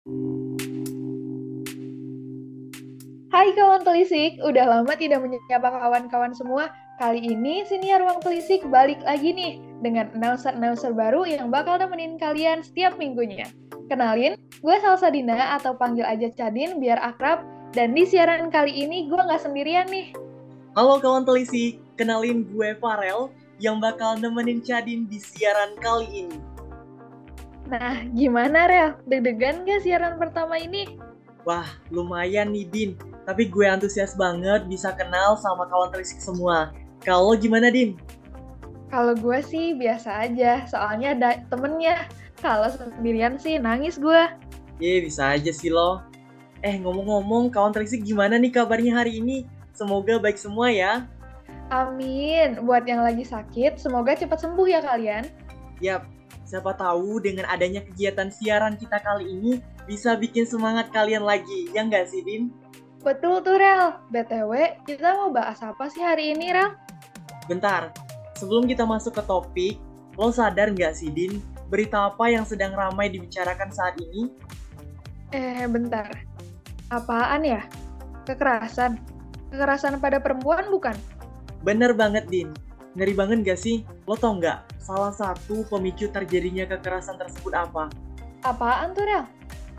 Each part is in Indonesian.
Hai kawan telisik, udah lama tidak menyapa kawan-kawan semua. Kali ini siniar ruang telisik balik lagi nih dengan announcer-announcer baru yang bakal nemenin kalian setiap minggunya. Kenalin, gue Salsa Dina atau panggil aja Cadin biar akrab. Dan di siaran kali ini gue nggak sendirian nih. Halo kawan telisik, kenalin gue Farel yang bakal nemenin Cadin di siaran kali ini. Nah, gimana Rel? Deg-degan gak siaran pertama ini? Wah, lumayan nih Din. Tapi gue antusias banget bisa kenal sama kawan telisik semua. Kalau gimana Din? Kalau gue sih biasa aja, soalnya ada temennya. Kalau sendirian sih nangis gue. Ye, bisa aja sih lo. Eh, ngomong-ngomong, kawan telisik gimana nih kabarnya hari ini? Semoga baik semua ya. Amin. Buat yang lagi sakit, semoga cepat sembuh ya kalian. Yap, siapa tahu dengan adanya kegiatan siaran kita kali ini bisa bikin semangat kalian lagi, ya nggak sih, Din? Betul tuh, Rel. BTW, kita mau bahas apa sih hari ini, Rel? Bentar, sebelum kita masuk ke topik, lo sadar nggak sih, Din, berita apa yang sedang ramai dibicarakan saat ini? Eh, bentar. Apaan ya? Kekerasan. Kekerasan pada perempuan bukan? Bener banget, Din. Ngeri banget gak sih? Lo tau nggak, salah satu pemicu terjadinya kekerasan tersebut apa? Apaan tuh, Rel?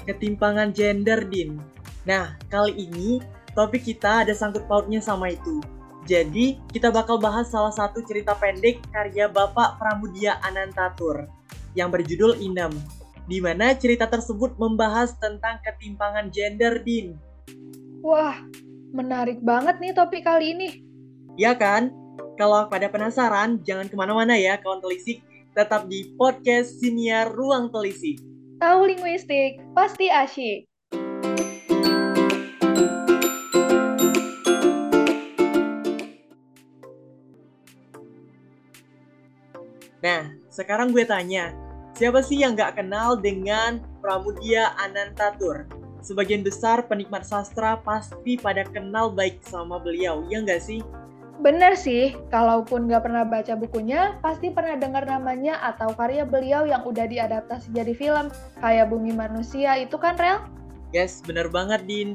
Ketimpangan gender, Din. Nah, kali ini topik kita ada sangkut pautnya sama itu. Jadi, kita bakal bahas salah satu cerita pendek karya Bapak Pramudia Anantatur yang berjudul Inem, di mana cerita tersebut membahas tentang ketimpangan gender, Din. Wah, menarik banget nih topik kali ini. Ya kan? Kalau pada penasaran, jangan ke mana-mana ya kawan telisik. Tetap di podcast Siniar Ruang Telisik. Tahu linguistik, pasti asyik. Nah, sekarang gue tanya, siapa sih yang gak kenal dengan Pramudia Anantatur? Sebagian besar penikmat sastra pasti pada kenal baik sama beliau, ya nggak sih? Bener sih, kalaupun nggak pernah baca bukunya, pasti pernah dengar namanya atau karya beliau yang udah diadaptasi jadi film, kayak Bumi Manusia itu kan, Rel? Yes, bener banget, Din.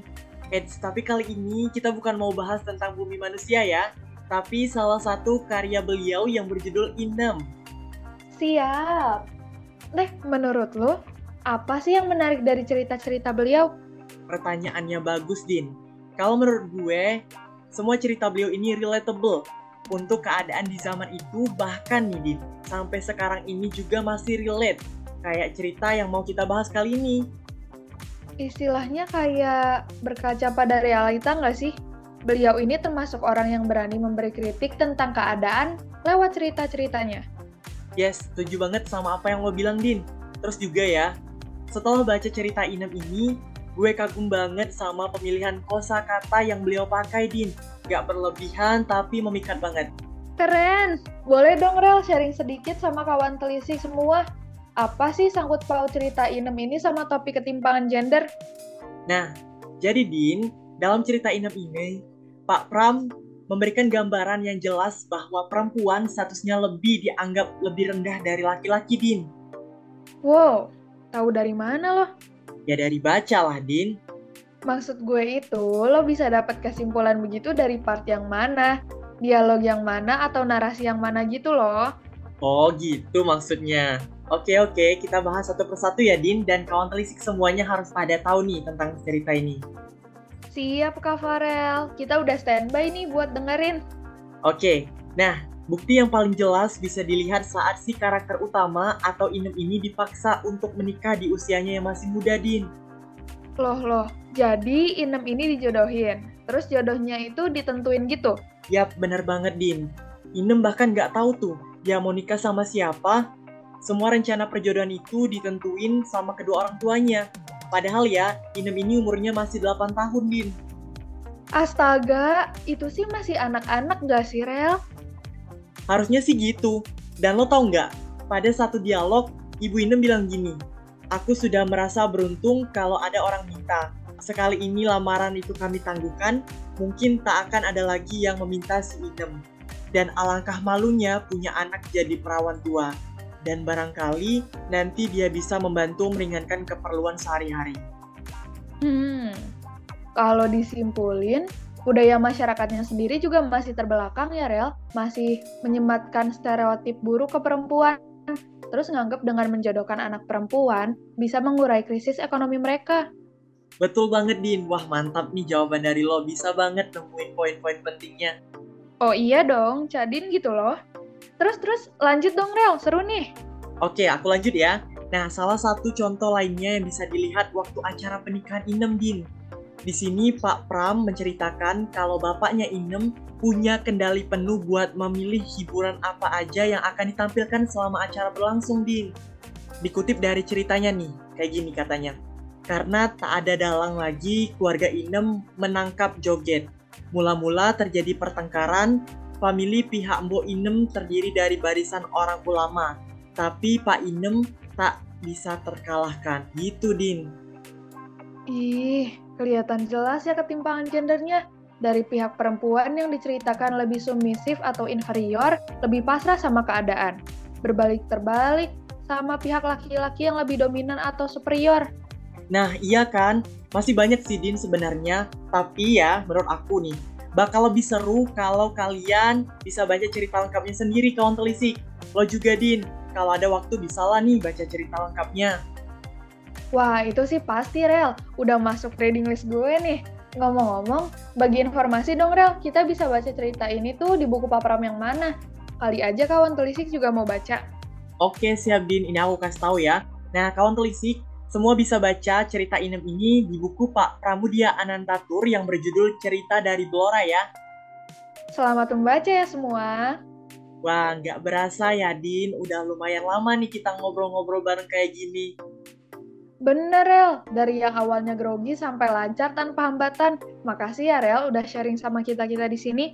Eits, tapi kali ini kita bukan mau bahas tentang Bumi Manusia ya, tapi salah satu karya beliau yang berjudul Inem. Siap. Nih, menurut lo, apa sih yang menarik dari cerita-cerita beliau? Pertanyaannya bagus, Din. Kalau menurut gue, semua cerita beliau ini relatable untuk keadaan di zaman itu bahkan nih Din, sampai sekarang ini juga masih relate kayak cerita yang mau kita bahas kali ini. Istilahnya kayak berkaca pada realita nggak sih? Beliau ini termasuk orang yang berani memberi kritik tentang keadaan lewat cerita-ceritanya. Yes, setuju banget sama apa yang lo bilang, Din. Terus juga ya, setelah baca cerita Inem ini, gue kagum banget sama pemilihan kosa kata yang beliau pakai, Din. Gak berlebihan, tapi memikat banget. Keren! Boleh dong, Rel, sharing sedikit sama kawan telisik semua. Apa sih sangkut paut cerita Inem ini sama topik ketimpangan gender? Nah, jadi Din, dalam cerita Inem ini, Pak Pram memberikan gambaran yang jelas bahwa perempuan statusnya lebih dianggap lebih rendah dari laki-laki, Din. Wow, tahu dari mana loh? Ya dari baca lah, Din. Maksud gue itu, lo bisa dapat kesimpulan begitu dari part yang mana, dialog yang mana, atau narasi yang mana gitu loh. Oh gitu maksudnya. Oke oke, kita bahas satu persatu ya Din, dan kawan telisik semuanya harus pada tahu nih tentang cerita ini. Siap Kak Farel, kita udah standby nih buat dengerin. Oke, nah bukti yang paling jelas bisa dilihat saat si karakter utama atau Inem ini dipaksa untuk menikah di usianya yang masih muda, Din. Loh loh, jadi Inem ini dijodohin, terus jodohnya itu ditentuin gitu? Yap, bener banget, Din. Inem bahkan nggak tahu tuh dia mau nikah sama siapa. Semua rencana perjodohan itu ditentuin sama kedua orang tuanya. Padahal ya, Inem ini umurnya masih 8 tahun, Din. Astaga, itu sih masih anak-anak gak sih, Rel? Harusnya sih gitu. Dan lo tau nggak, pada satu dialog, Ibu Inem bilang gini, Aku sudah merasa beruntung kalau ada orang minta. Sekali ini lamaran itu kami tangguhkan, mungkin tak akan ada lagi yang meminta si Inem. Dan alangkah malunya punya anak jadi perawan tua. Dan barangkali nanti dia bisa membantu meringankan keperluan sehari-hari. Hmm, kalau disimpulin, budaya masyarakatnya sendiri juga masih terbelakang ya, Rel. Masih menyematkan stereotip buruk ke perempuan. Terus nganggap dengan menjodohkan anak perempuan bisa mengurai krisis ekonomi mereka. Betul banget, Din. Wah, mantap nih jawaban dari lo. Bisa banget nemuin poin-poin pentingnya. Oh iya dong, Cadin gitu loh. Terus-terus lanjut dong, Rel. Seru nih. Oke, aku lanjut ya. Nah, salah satu contoh lainnya yang bisa dilihat waktu acara pernikahan Inem, Din. Di sini Pak Pram menceritakan kalau bapaknya Inem punya kendali penuh buat memilih hiburan apa aja yang akan ditampilkan selama acara berlangsung, Din. Dikutip dari ceritanya nih, kayak gini katanya. Karena tak ada dalang lagi, keluarga Inem menangkap joget. Mula-mula terjadi pertengkaran, famili pihak Mbok Inem terdiri dari barisan orang ulama. Tapi Pak Inem tak bisa terkalahkan. Gitu, Din. Ih, kelihatan jelas ya ketimpangan gendernya. Dari pihak perempuan yang diceritakan lebih submisif atau inferior, lebih pasrah sama keadaan. Berbalik terbalik sama pihak laki-laki yang lebih dominan atau superior. Nah, iya kan? Masih banyak sih, Din, sebenarnya. Tapi ya, menurut aku nih, bakal lebih seru kalau kalian bisa baca cerita lengkapnya sendiri, kawan telisik. Lo juga, Din, kalau ada waktu bisa lah nih baca cerita lengkapnya. Wah, itu sih pasti, Rel. Udah masuk reading list gue nih. Ngomong-ngomong, bagi informasi dong, Rel. Kita bisa baca cerita ini tuh di buku Papram yang mana? Kali aja kawan telisik juga mau baca. Oke, siap, Din. Ini aku kasih tahu ya. Nah, kawan telisik, semua bisa baca cerita Inem ini di buku Pak Pramudia Anantatur yang berjudul Cerita dari Blora ya. Selamat membaca ya semua. Wah, nggak berasa ya, Din. Udah lumayan lama nih kita ngobrol-ngobrol bareng kayak gini. Bener, Rel. Dari yang awalnya grogi sampai lancar tanpa hambatan. Makasih ya, Rel, udah sharing sama kita-kita di sini.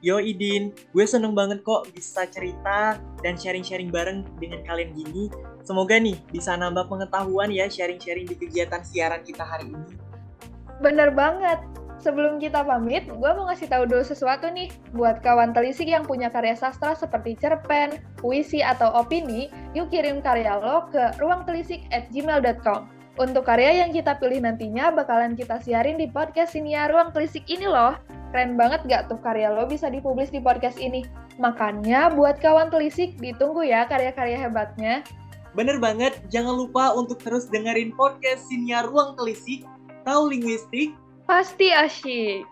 Yo, Idin. Gue seneng banget kok bisa cerita dan sharing-sharing bareng dengan kalian gini. Semoga nih bisa nambah pengetahuan ya sharing-sharing di kegiatan siaran kita hari ini. Bener banget. Sebelum kita pamit, gue mau ngasih tahu dulu sesuatu nih. Buat kawan telisik yang punya karya sastra seperti cerpen, puisi, atau opini, yuk kirim karya lo ke ruangtelisik at gmail.com. Untuk karya yang kita pilih nantinya bakalan kita siarin di podcast Sinia Ruang Telisik ini loh. Keren banget gak tuh karya lo bisa dipublis di podcast ini? Makanya buat kawan telisik, ditunggu ya karya-karya hebatnya. Bener banget, jangan lupa untuk terus dengerin podcast Sinia Ruang Telisik, tahu linguistik, Pasti asyik.